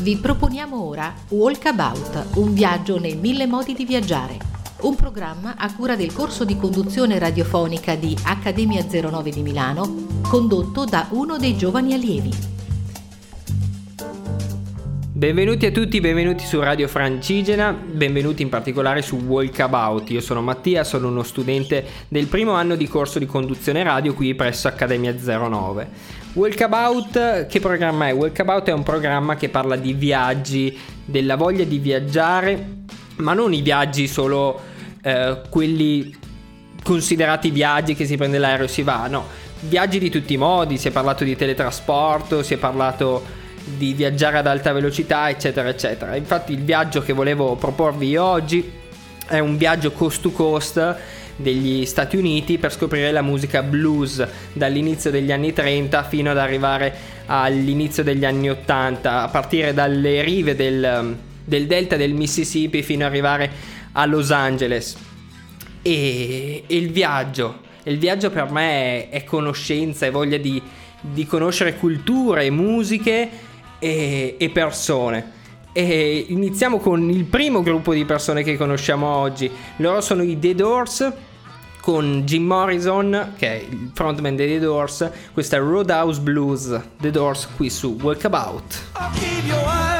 Vi proponiamo ora Walkabout, un viaggio nei mille modi di viaggiare. Un programma a cura del corso di conduzione radiofonica di Accademia 09 di Milano, condotto da uno dei giovani allievi. Benvenuti a tutti, benvenuti su Radio Francigena, benvenuti in particolare su Walkabout. Io sono Mattia, sono uno studente del primo anno di corso di conduzione radio qui presso Accademia 09. Walkabout, che programma è? Walkabout è un programma che parla di viaggi, della voglia di viaggiare, ma non i viaggi solo eh, quelli considerati viaggi che si prende l'aereo e si va, no. Viaggi di tutti i modi, si è parlato di teletrasporto, si è parlato di viaggiare ad alta velocità, eccetera, eccetera. Infatti il viaggio che volevo proporvi oggi è un viaggio coast to coast degli Stati Uniti per scoprire la musica blues dall'inizio degli anni 30 fino ad arrivare all'inizio degli anni 80, a partire dalle rive del, del delta del Mississippi fino ad arrivare a Los Angeles. E, e il viaggio, il viaggio per me è, è conoscenza, è voglia di, di conoscere culture, musiche e, e persone. E iniziamo con il primo gruppo di persone che conosciamo oggi. Loro sono i The Doors con Jim Morrison, che è il frontman dei The Doors. Questa è Roadhouse Blues, The Doors qui su Walkabout. Let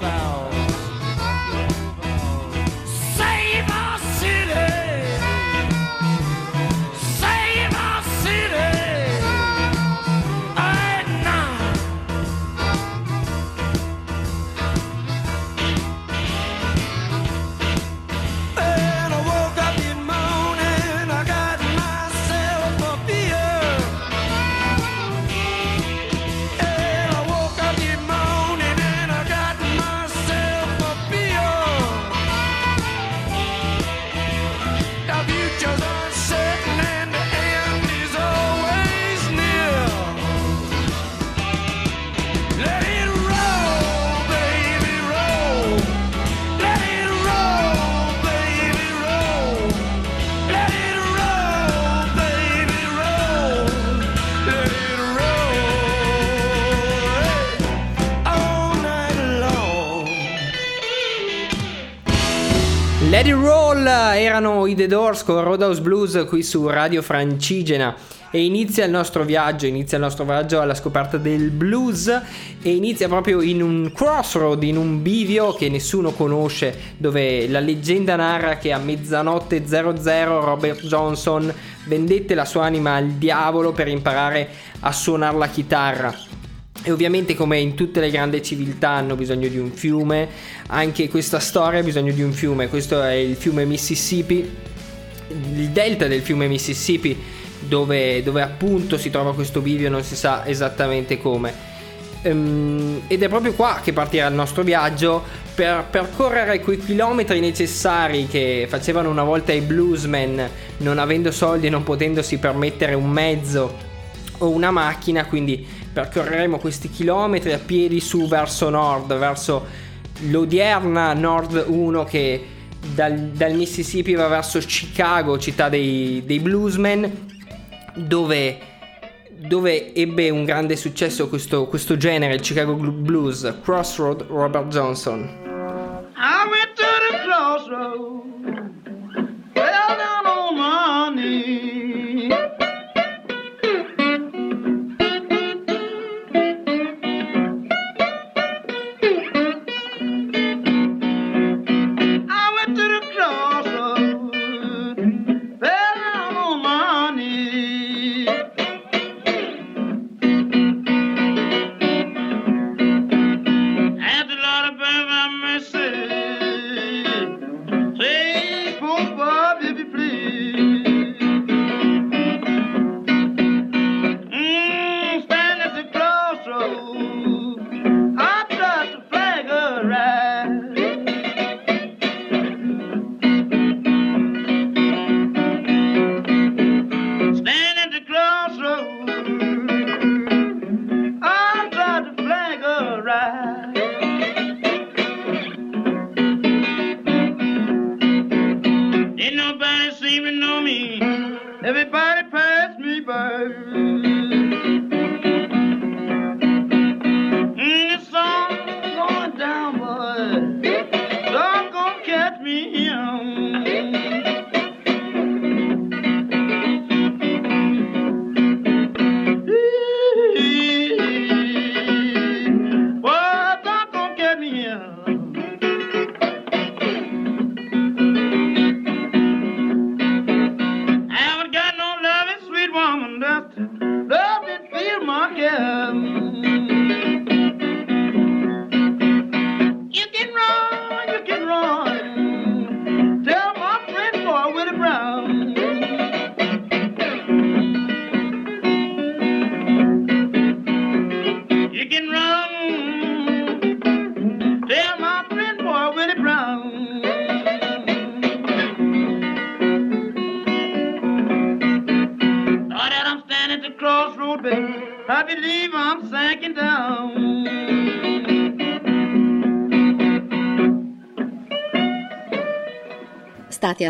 roll erano i The Doors con Roadhouse Blues qui su Radio Francigena e inizia il nostro viaggio, inizia il nostro viaggio alla scoperta del blues e inizia proprio in un crossroad, in un bivio che nessuno conosce, dove la leggenda narra che a mezzanotte 00 Robert Johnson vendette la sua anima al diavolo per imparare a suonare la chitarra. E ovviamente come in tutte le grandi civiltà hanno bisogno di un fiume, anche questa storia ha bisogno di un fiume, questo è il fiume Mississippi, il delta del fiume Mississippi dove, dove appunto si trova questo bivio non si sa esattamente come. Um, ed è proprio qua che partirà il nostro viaggio per percorrere quei chilometri necessari che facevano una volta i bluesmen non avendo soldi e non potendosi permettere un mezzo o una macchina, quindi percorreremo questi chilometri a piedi su verso nord, verso l'odierna Nord 1 che dal, dal Mississippi va verso Chicago, città dei, dei bluesmen, dove, dove, ebbe un grande successo questo, questo genere, il Chicago Blues, Crossroad Robert Johnson. I went to the crossroad,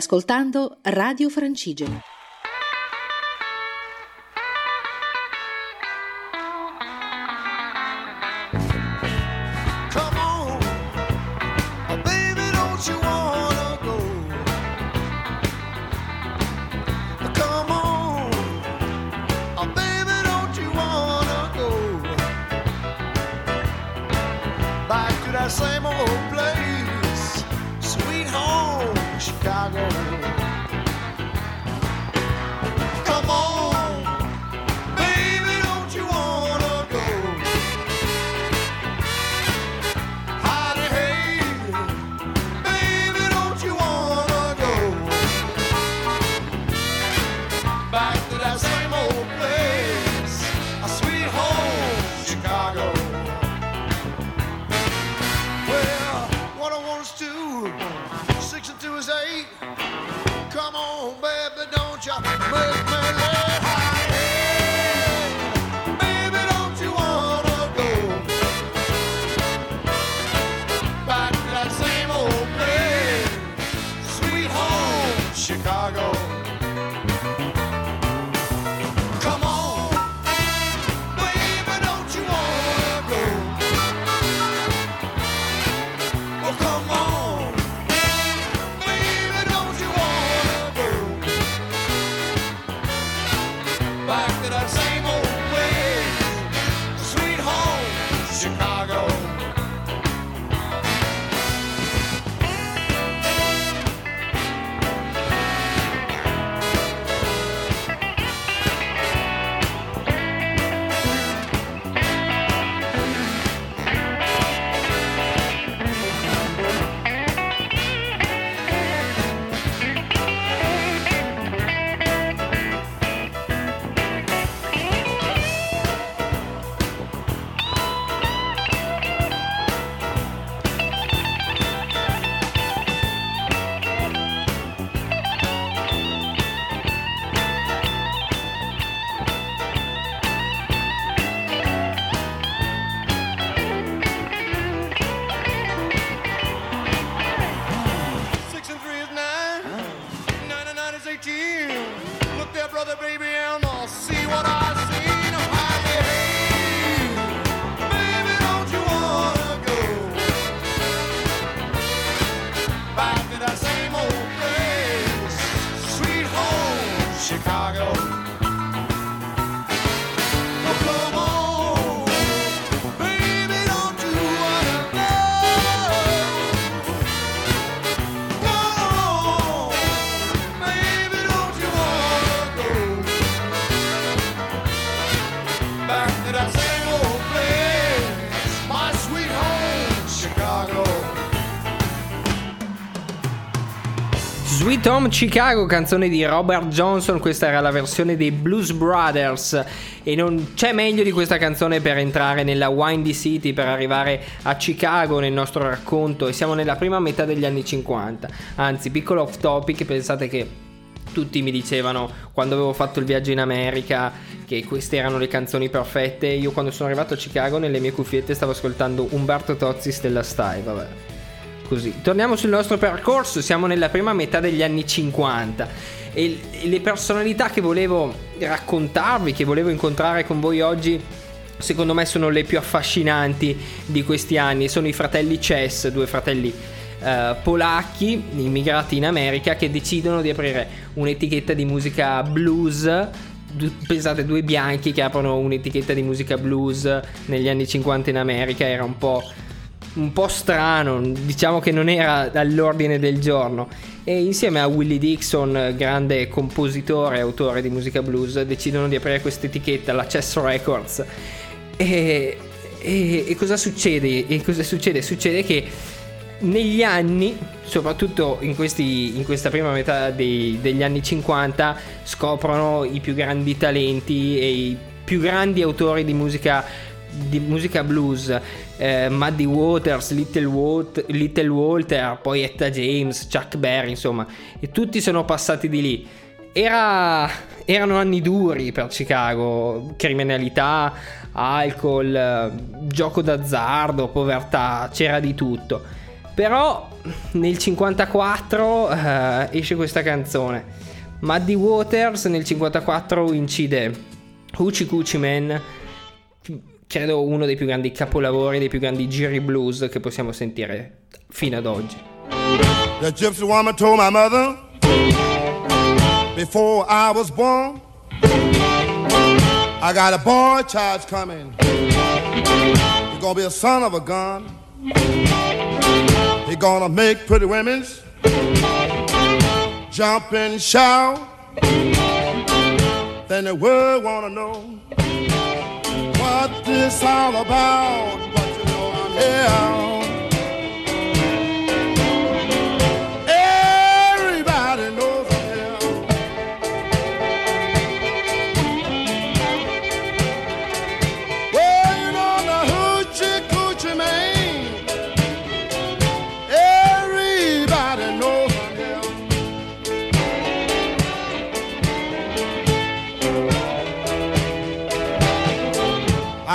ascoltando Radio Francigena. Chicago, canzone di Robert Johnson, questa era la versione dei Blues Brothers e non c'è meglio di questa canzone per entrare nella Windy City, per arrivare a Chicago nel nostro racconto e siamo nella prima metà degli anni 50. Anzi, piccolo off topic, pensate che tutti mi dicevano quando avevo fatto il viaggio in America che queste erano le canzoni perfette. Io quando sono arrivato a Chicago nelle mie cuffiette stavo ascoltando Umberto Tozzi Stella Stai, vabbè. Così. Torniamo sul nostro percorso, siamo nella prima metà degli anni 50 e le personalità che volevo raccontarvi, che volevo incontrare con voi oggi secondo me sono le più affascinanti di questi anni, sono i fratelli Chess, due fratelli eh, polacchi immigrati in America che decidono di aprire un'etichetta di musica blues pensate due bianchi che aprono un'etichetta di musica blues negli anni 50 in America era un po', un po' strano diciamo che non era all'ordine del giorno e insieme a Willie Dixon grande compositore e autore di musica blues decidono di aprire questa etichetta la Chess Records e, e, e cosa succede? E cosa succede? Succede che negli anni, soprattutto in, questi, in questa prima metà dei, degli anni 50, scoprono i più grandi talenti e i più grandi autori di musica, di musica blues. Eh, Muddy Waters, Little, Walt, Little Walter, poi Etta James, Chuck Berry, insomma, e tutti sono passati di lì. Era, erano anni duri per Chicago, criminalità, alcol, gioco d'azzardo, povertà, c'era di tutto. Però nel 54 uh, esce questa canzone. Muddy Waters nel 54 incide Hoochie Coochie Man, credo uno dei più grandi capolavori, dei più grandi giri blues che possiamo sentire fino ad oggi. The gypsy woman told my mother before I was born I got a boy child coming. He's gonna be a son of a gun. He gonna make pretty women jump and shout. Then the world wanna know this all about. But you know I'm here.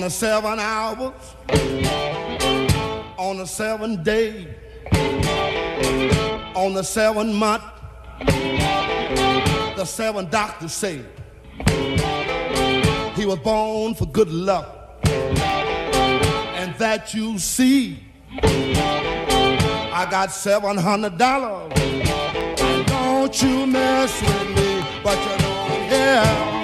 the seven hours, on the seven day, on the seven month, the seven doctors say he was born for good luck, and that you see. I got seven hundred dollars. And don't you mess with me, but you know I'm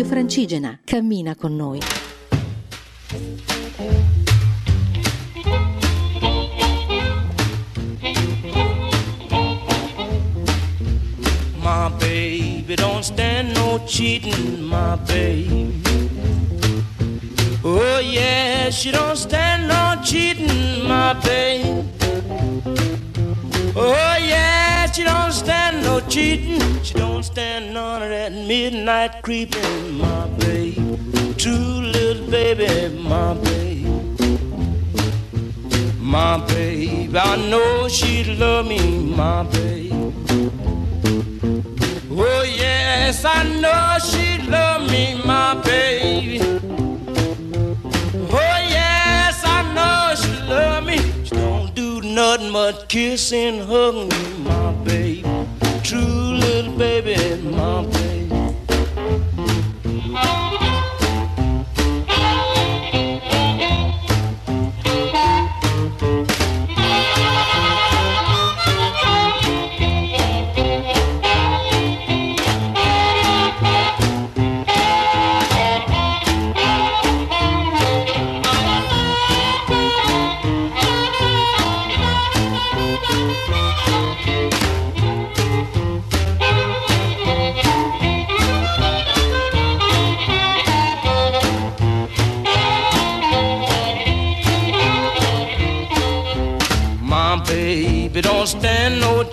Radio Francigena, cammina con noi. My baby don't stand no cheating, my baby. Oh yeah, she don't stand no cheating, my babe. Oh yeah, she don't stand no cheating. She don't stand none of that midnight creeping, my babe. True little baby, my babe. My babe, I know she'd love me, my babe. Oh yes, I know she'd love me, my baby. Oh yes, I know she love me. She don't do nothing but kiss and hug me, my baby. True baby, my baby.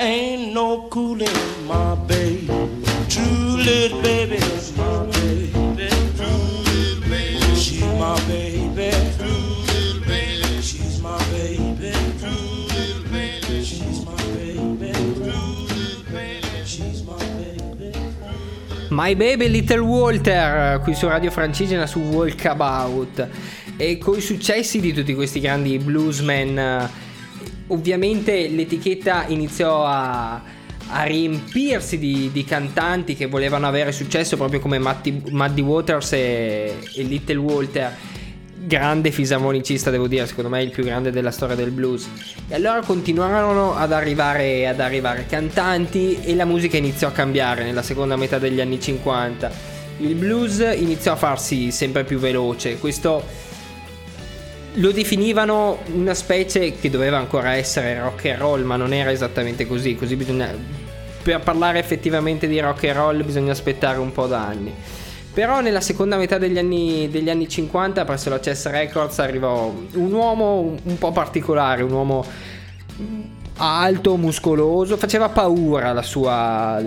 ain't no cooling, my baby. True little baby, she's my baby. Little my baby. Little Walter qui su Radio Francigena su Walkabout e con i successi di tutti questi grandi bluesmen ovviamente l'etichetta iniziò a, a riempirsi di, di cantanti che volevano avere successo proprio come Matti, Muddy Waters e, e Little Walter. Grande fisarmonicista devo dire secondo me il più grande della storia del blues. E allora continuarono ad arrivare, ad arrivare cantanti e la musica iniziò a cambiare nella seconda metà degli anni 50 il blues iniziò a farsi sempre più veloce. Questo lo definivano una specie che doveva ancora essere rock and roll ma non era esattamente così così bisogna per parlare effettivamente di rock and roll bisogna aspettare un po' d'anni però nella seconda metà degli anni, degli anni 50 presso la Chess Records arrivò un uomo un, po' particolare, un uomo alto, muscoloso, faceva paura la sua,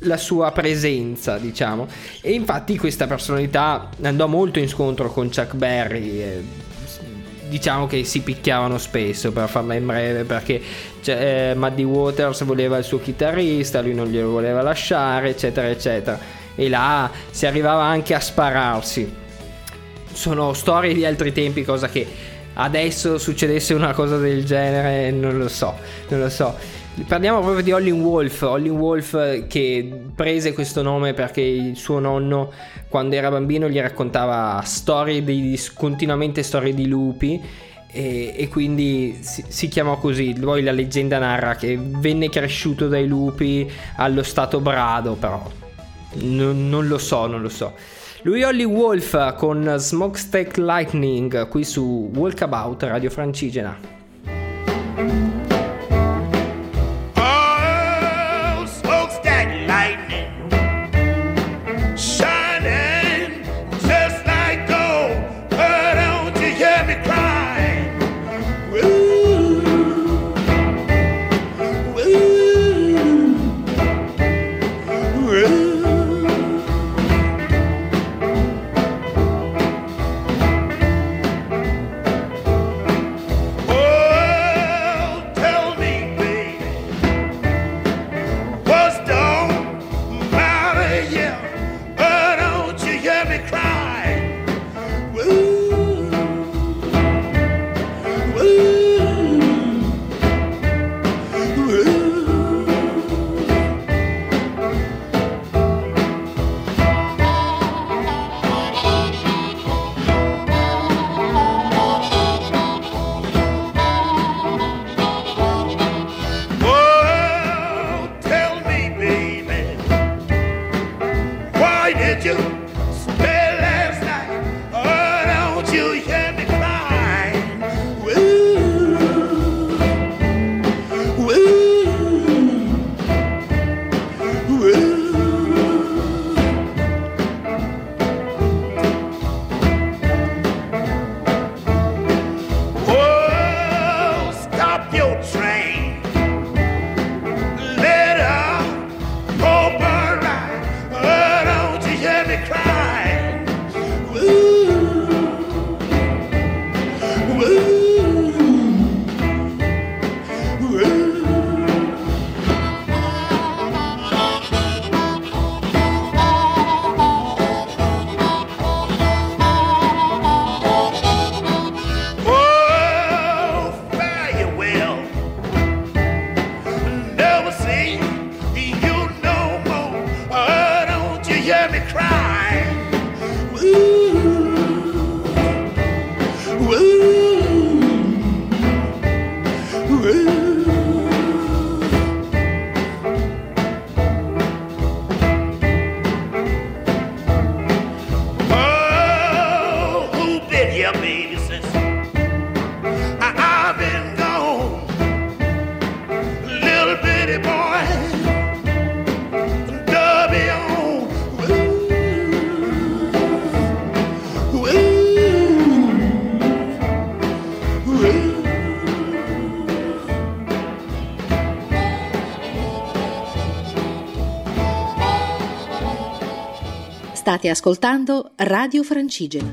la sua presenza, diciamo. E infatti questa personalità andò molto in scontro con Chuck Berry. Diciamo che si picchiavano spesso per farla in breve perché cioè, eh, Muddy Waters voleva il suo chitarrista, lui non glielo voleva lasciare, eccetera, eccetera. E là si arrivava anche a spararsi. Sono storie di altri tempi, cosa che adesso succedesse una cosa del genere, non lo so, non lo so. Parliamo proprio di Olin Wolf, Olin Wolf che prese questo nome perché il suo nonno quando era bambino gli raccontava storie di, continuamente storie di lupi e, e quindi si, si, chiamò così. Poi la leggenda narra che venne cresciuto dai lupi allo stato brado, però non, non lo so, non lo so. Lui Holly Wolf con Smokestack Lightning qui su Walkabout Radio Francigena. State ascoltando Radio Francigena.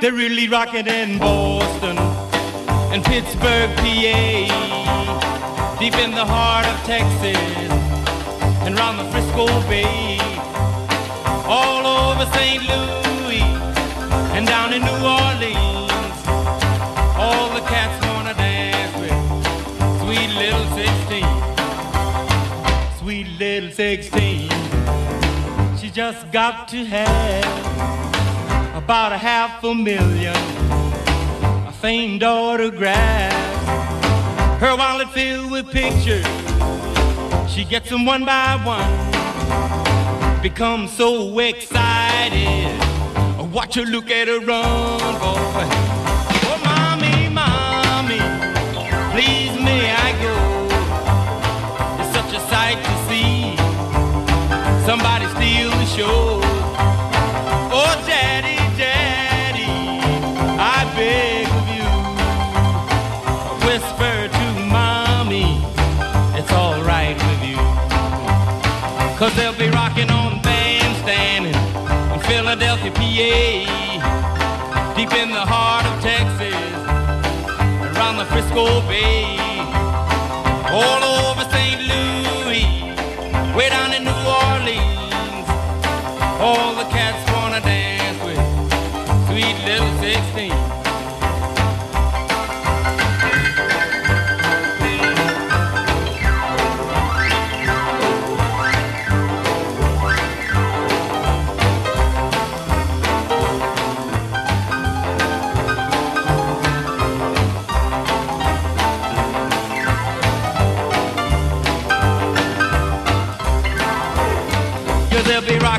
They're really rocking in Boston and Pittsburgh, PA, deep in the heart of Texas and round the Frisco Bay, all over St. Louis and down in New Orleans. All the cats wanna dance with sweet little 16, sweet little 16. Just got to have about a half a million a famed autograph. Her wallet filled with pictures, she gets them one by one. Becomes so excited, I watch her look at her run, boy. Cause they'll be rocking on in, in Philadelphia, PA. Deep in the heart of Texas, around the Frisco Bay. All over St. Louis, way down in New Orleans. All the cats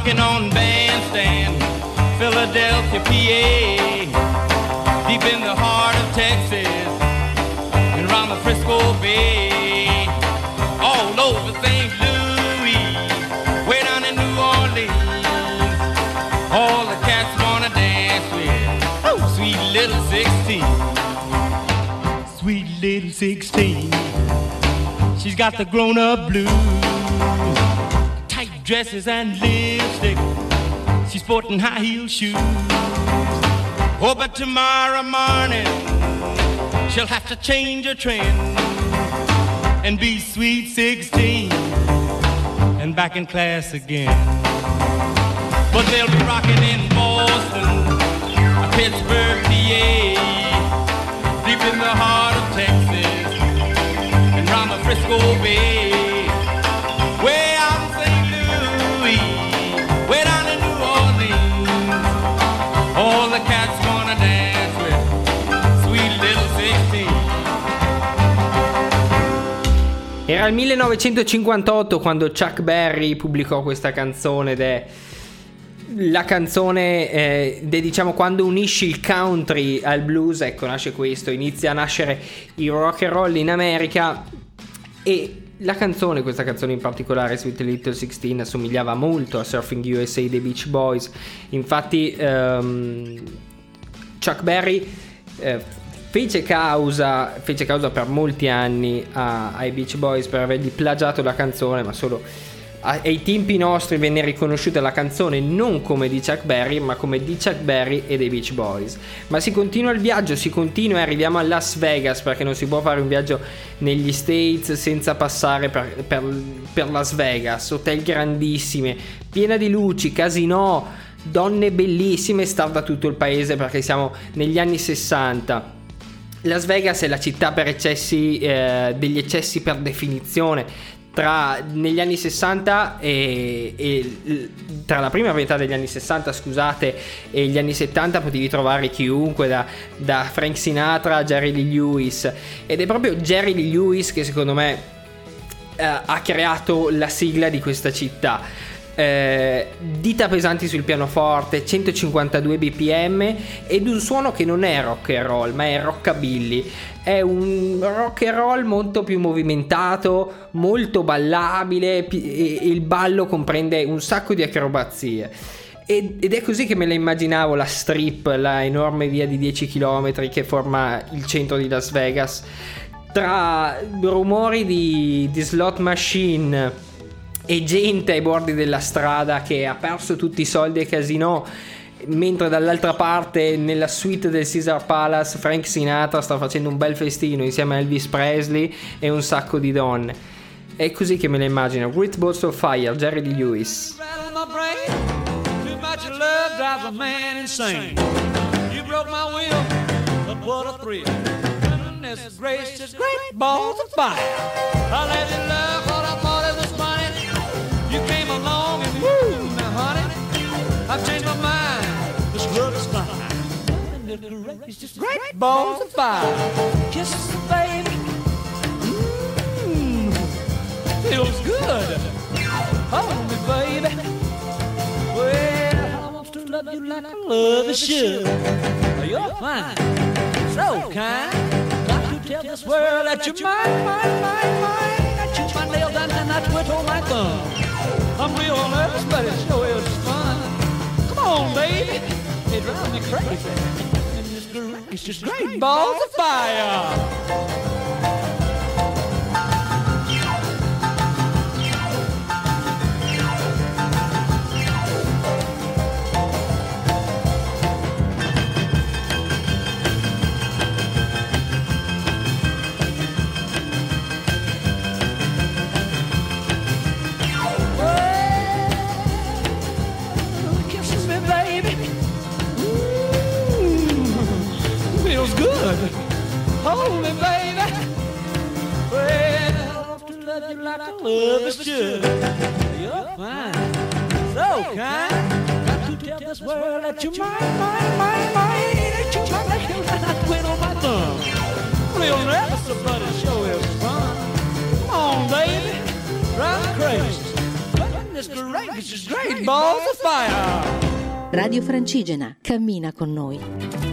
rocking on bandstand, Philadelphia, PA, deep in the heart of Texas, and around the Frisco Bay, all over St. Louis, way down in New Orleans. All the cats wanna dance with, oh, sweet little 16, sweet little 16. She's got the grown-up blues dresses and lipstick. She's sporting high heel shoes. Oh, but tomorrow morning she'll have to change her trend and be sweet 16 and back in class again. But they'll be rocking in Boston, Pittsburgh, PA, deep in the heart of Texas and round the Frisco Bay. Era il 1958 quando Chuck Berry pubblicò questa canzone ed è la canzone eh, diciamo quando unisci il country al blues ecco nasce questo inizia a nascere il rock and roll in America e la canzone, questa canzone in particolare, Sweet Little 16, assomigliava molto a Surfing USA dei Beach Boys. Infatti, ehm, Chuck Berry eh, fece, causa, fece causa per molti anni a- ai Beach Boys per avergli plagiato la canzone, ma solo ai tempi nostri venne riconosciuta la canzone non come di Chuck Berry, ma come di Chuck Berry e dei Beach Boys. Ma si continua il viaggio, si continua e arriviamo a Las Vegas perché non si può fare un viaggio negli States senza passare per, per- per Las Vegas, hotel grandissime, piena di luci, casino, donne bellissime, star da tutto il paese perché siamo negli anni 60. Las Vegas è la città per eccessi, eh, degli eccessi per definizione. tra negli anni 60 e, e tra la prima metà degli anni 60 scusate e gli anni 70 potevi trovare chiunque da, da Frank Sinatra a Jerry Lee Lewis ed è proprio Jerry Lee Lewis che secondo me eh, ha creato la sigla di questa città eh, dita pesanti sul pianoforte, 152 bpm ed un suono che non è rock and roll ma è rockabilly. È un rock and roll molto più movimentato, molto ballabile e il ballo comprende un sacco di acrobazie. Ed è così che me la immaginavo la strip, la enorme via di 10 km che forma il centro di Las Vegas. Tra rumori di, di slot machine, e gente ai bordi della strada che ha perso tutti i soldi ai casino mentre dall'altra parte nella suite del Caesar Palace Frank Sinatra sta facendo un bel festino insieme a Elvis Presley e un sacco di donne. È così che me la immagino. Great Balls of Fire Jerry Lee Lewis. Gracious, just great balls of fire. Kisses, baby. Mmm, feels good. Hold me, baby. Well, I want to love you like I love a should. Oh, you're fine, so kind. Got to tell this world that you're mine, mine, mine, mine. I chew my nail down and I twiddle my thumb. I'm real nervous, but it sure is fun. Come on, baby. It drives me crazy. And this groove is just great balls of fire. Hold me, baby. Well, I want to love you like I love is should. You're fine, so kind. Got to tell this world that you're mine, mine, mine, mine. That you're mine, and I quit on my thumb. Real nervous, but it sure is fun. Come on, baby. Drive crazy. Goodness gracious, great balls of fire. Radio Francigena, cammina con noi.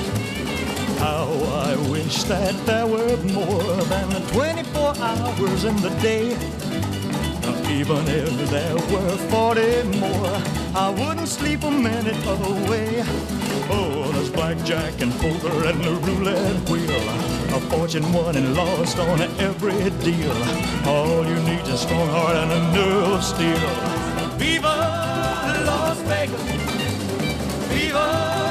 How I wish that there were more than 24 hours in the day. Now, even if there were 40 more, I wouldn't sleep a minute away. Oh, there's blackjack and poker and the roulette wheel. A fortune won and lost on every deal. All you need is a strong heart and a nerve of steel. Viva Las Vegas! Viva!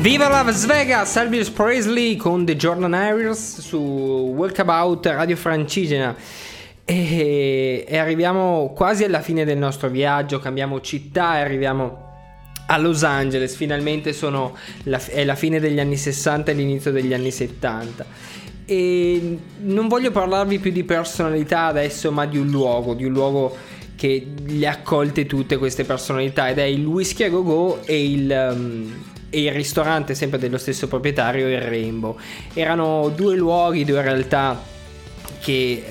Viva Las Vegas, Elvis Presley con The Jordan Harris su Walkabout Radio Francigena. E, e arriviamo quasi alla fine del nostro viaggio, cambiamo città e arriviamo a Los Angeles. Finalmente sono la, è la fine degli anni 60 e l'inizio degli anni 70. E non voglio parlarvi più di personalità adesso, ma di un luogo, di un luogo che le ha accolte tutte queste personalità ed è il Whisky a Go Go e il... Um, e il ristorante sempre dello stesso proprietario, il Rainbow. Erano due luoghi, due realtà che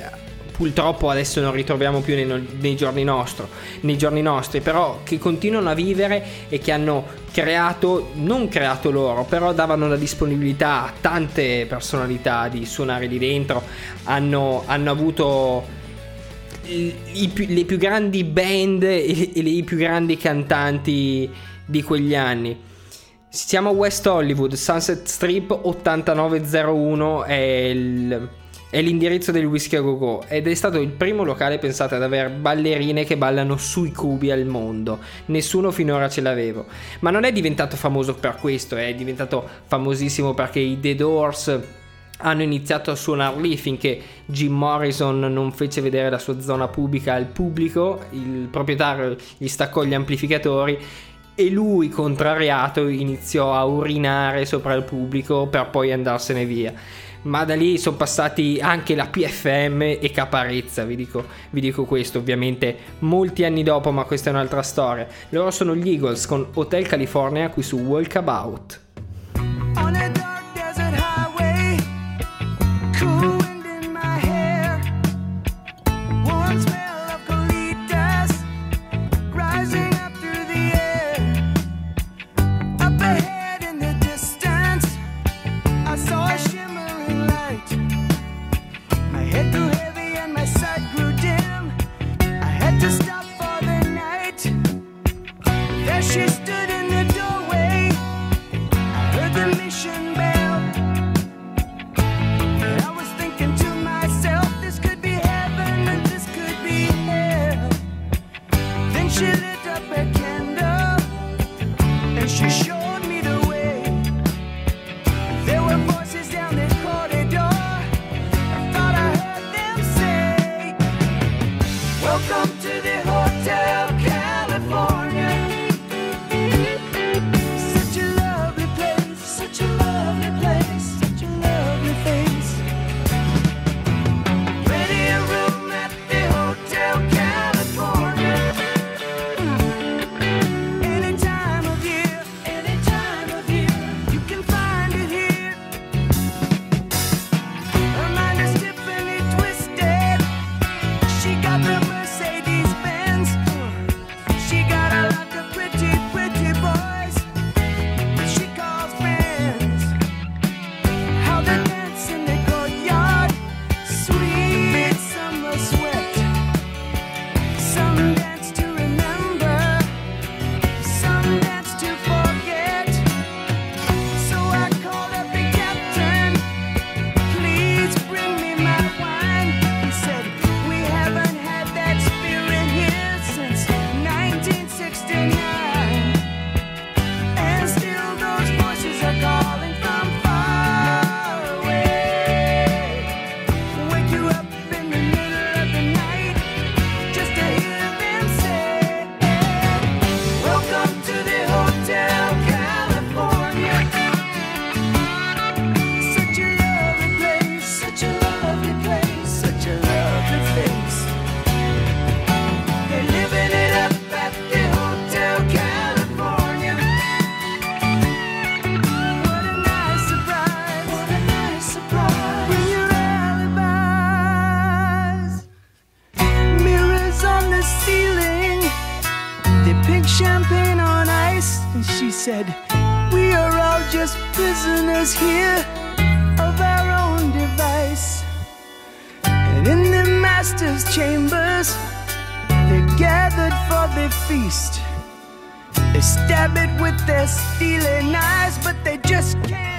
purtroppo adesso non ritroviamo più nei, nei, giorni nostro, nei giorni nostri, però che continuano a vivere e che hanno creato, non creato loro, però davano la disponibilità a tante personalità di suonare lì dentro, hanno, hanno avuto i, i, le più grandi band e, e i più grandi cantanti di quegli anni. Siamo a West Hollywood, Sunset Strip 8901 è, il, è l'indirizzo del Whisky a Go Go ed è stato il primo locale pensato ad avere ballerine che ballano sui cubi al mondo. Nessuno finora ce l'aveva. Ma non è diventato famoso per questo, è diventato famosissimo perché i The Doors hanno iniziato a suonare lì finché Jim Morrison non fece vedere la sua zona pubblica al pubblico, il proprietario gli staccò gli amplificatori e lui, contrariato, iniziò a urinare sopra il pubblico per poi andarsene via. Ma da lì sono passati anche la PFM e Caparezza, vi dico, vi dico questo, ovviamente molti anni dopo, ma questa è un'altra storia. Loro sono gli Eagles con Hotel California qui su Walkabout. chambers, they're gathered for the feast. They stab it with their stealing eyes, but they just can't.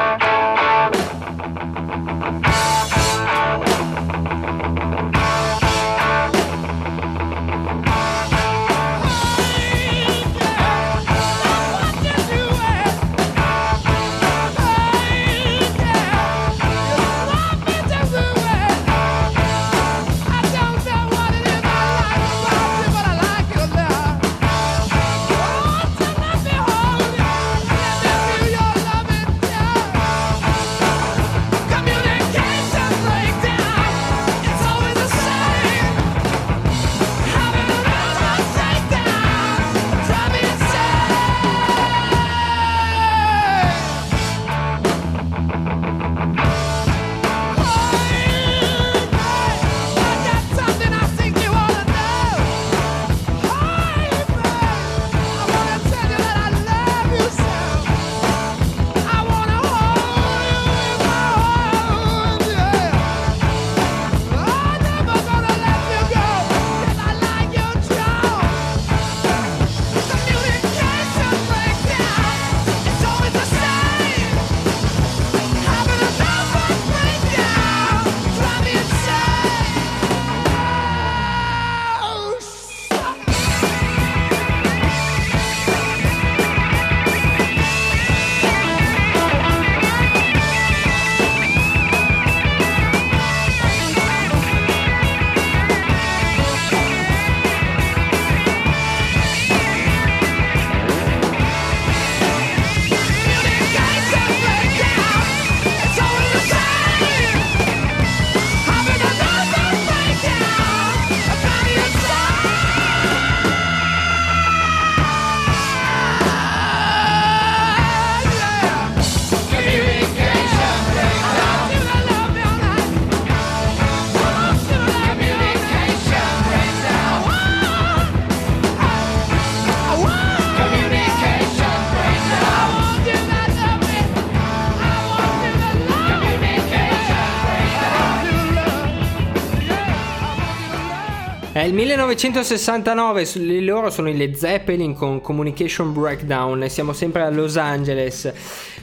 È il 1969, s- loro sono i Led Zeppelin con Communication Breakdown siamo sempre a Los Angeles.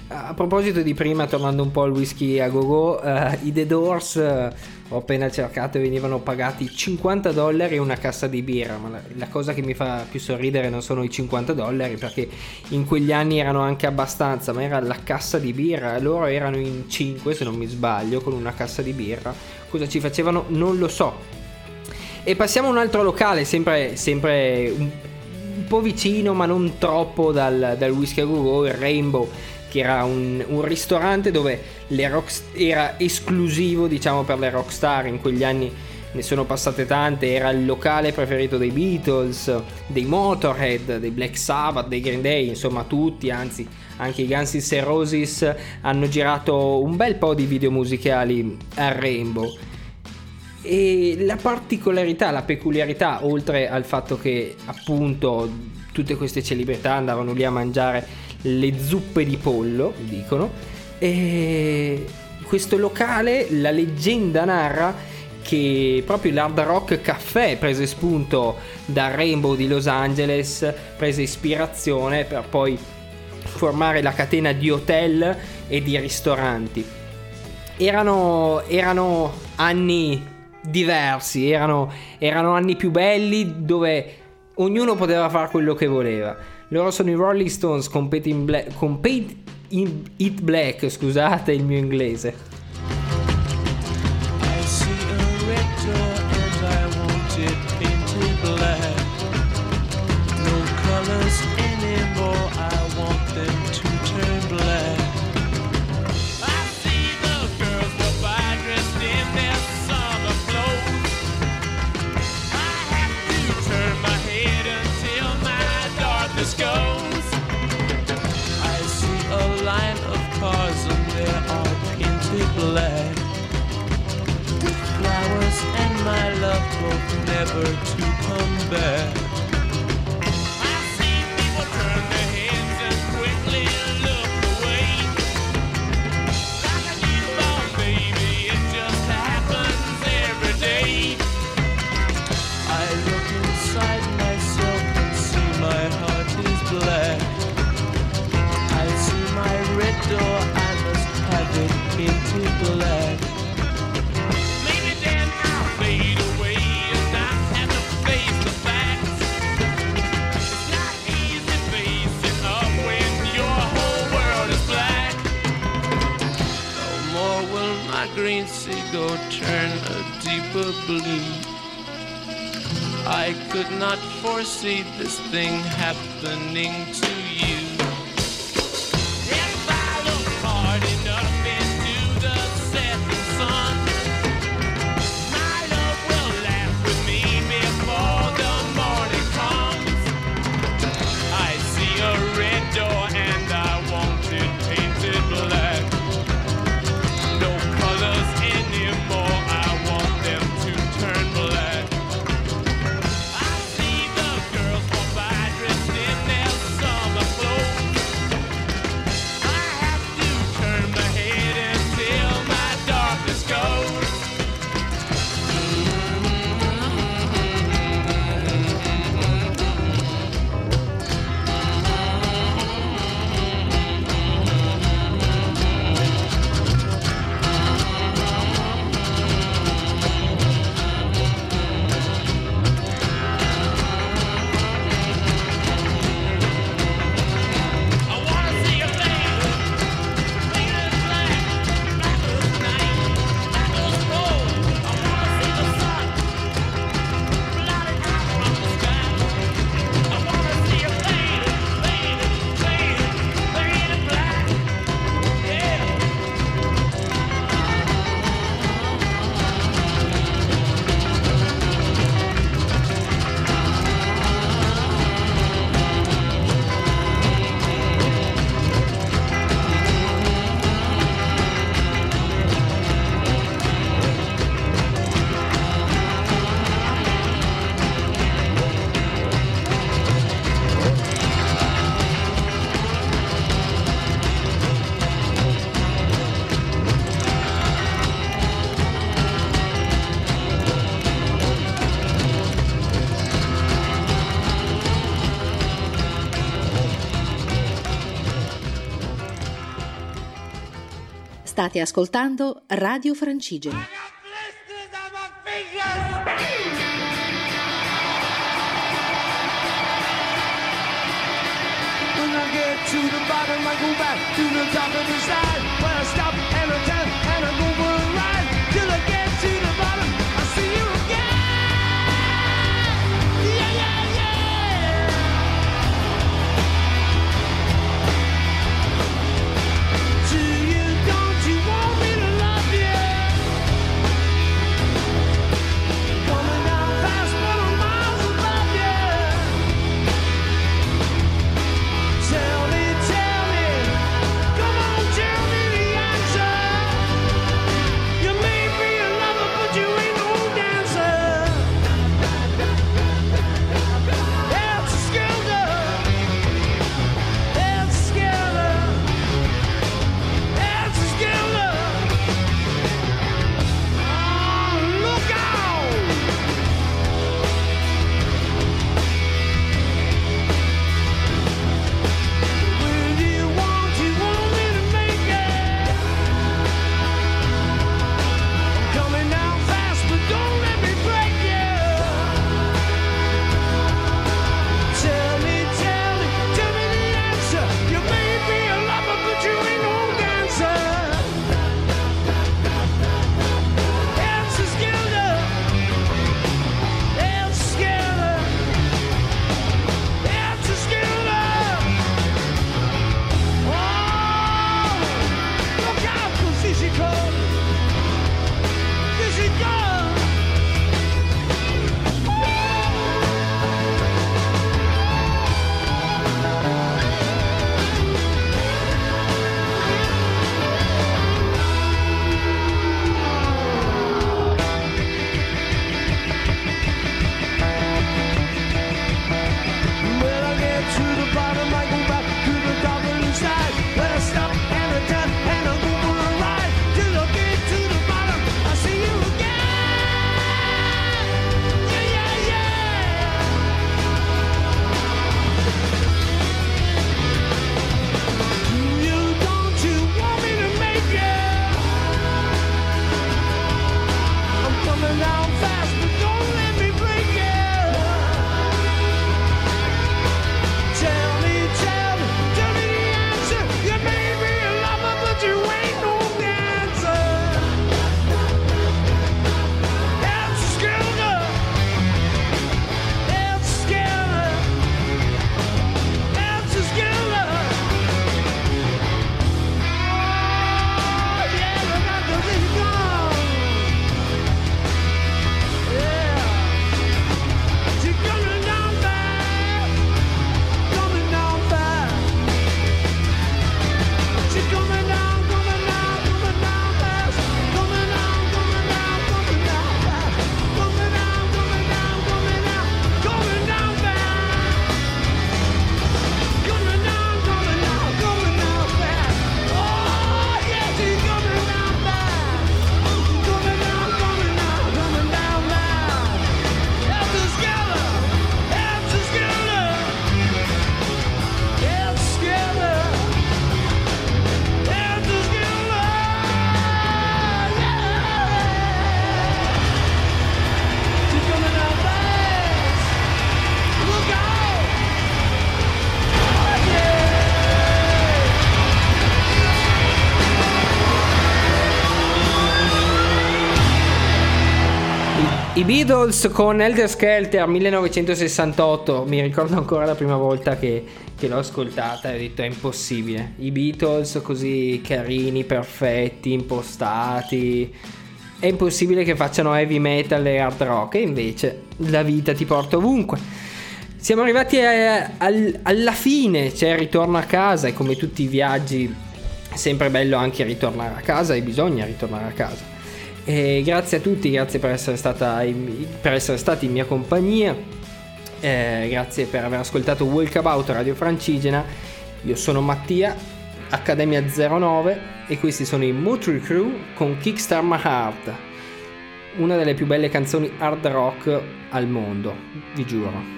A proposito di prima, tornando un po' al whisky a go-go, eh, i The Doors eh, ho appena cercato venivano pagati 50 dollari e una cassa di birra, ma la, la cosa che mi fa più sorridere non sono i 50 dollari perché in quegli anni erano anche abbastanza, ma era la cassa di birra, loro erano in 5 se non mi sbaglio con una cassa di birra, cosa ci facevano? Non lo so, e passiamo a un altro locale, sempre, sempre un, un po' vicino, ma non troppo dal, dal Whisky a il Rainbow, che era un, un ristorante dove rock, era esclusivo, diciamo, per le rockstar. In quegli anni ne sono passate tante. Era il locale preferito dei Beatles, dei Motorhead, dei Black Sabbath, dei Green Day, insomma, tutti, anzi. Anche i Guns N' Roses hanno girato un bel po' di video musicali al Rainbow. E la particolarità, la peculiarità, oltre al fatto che appunto tutte queste celebrità andavano lì a mangiare le zuppe di pollo, dicono, e questo locale, la leggenda narra che proprio l'Hard Rock Café prese spunto dal Rainbow di Los Angeles, prese ispirazione per poi formare la catena di hotel e di ristoranti. Erano, erano anni diversi, erano, erano anni più belli dove ognuno poteva fare quello che voleva. Loro sono i Rolling Stones con Paint in Black, con Paint in It Black, scusate il mio inglese. Hope never to come back. Green seagull turn a deeper blue. I could not foresee this thing happening to State ascoltando Radio Francigena. When I get to the bottom, I go back to the top of the side. I Beatles con Elder Skelter 1968, mi ricordo ancora la prima volta che, che l'ho ascoltata e ho detto è impossibile. I Beatles così carini, perfetti, impostati, è impossibile che facciano heavy metal e hard rock e invece la vita ti porta ovunque. Siamo arrivati a, a, alla fine, cioè ritorno a casa e come tutti i viaggi è sempre bello anche ritornare a casa e bisogna ritornare a casa. Eh, grazie a tutti, grazie per essere, stata, per essere stati in mia compagnia, eh, grazie per aver ascoltato Walkabout Radio Francigena. Io sono Mattia, Accademia 09 e questi sono i Motor Crew con Kickstart My Heart, una delle più belle canzoni hard rock al mondo, vi giuro.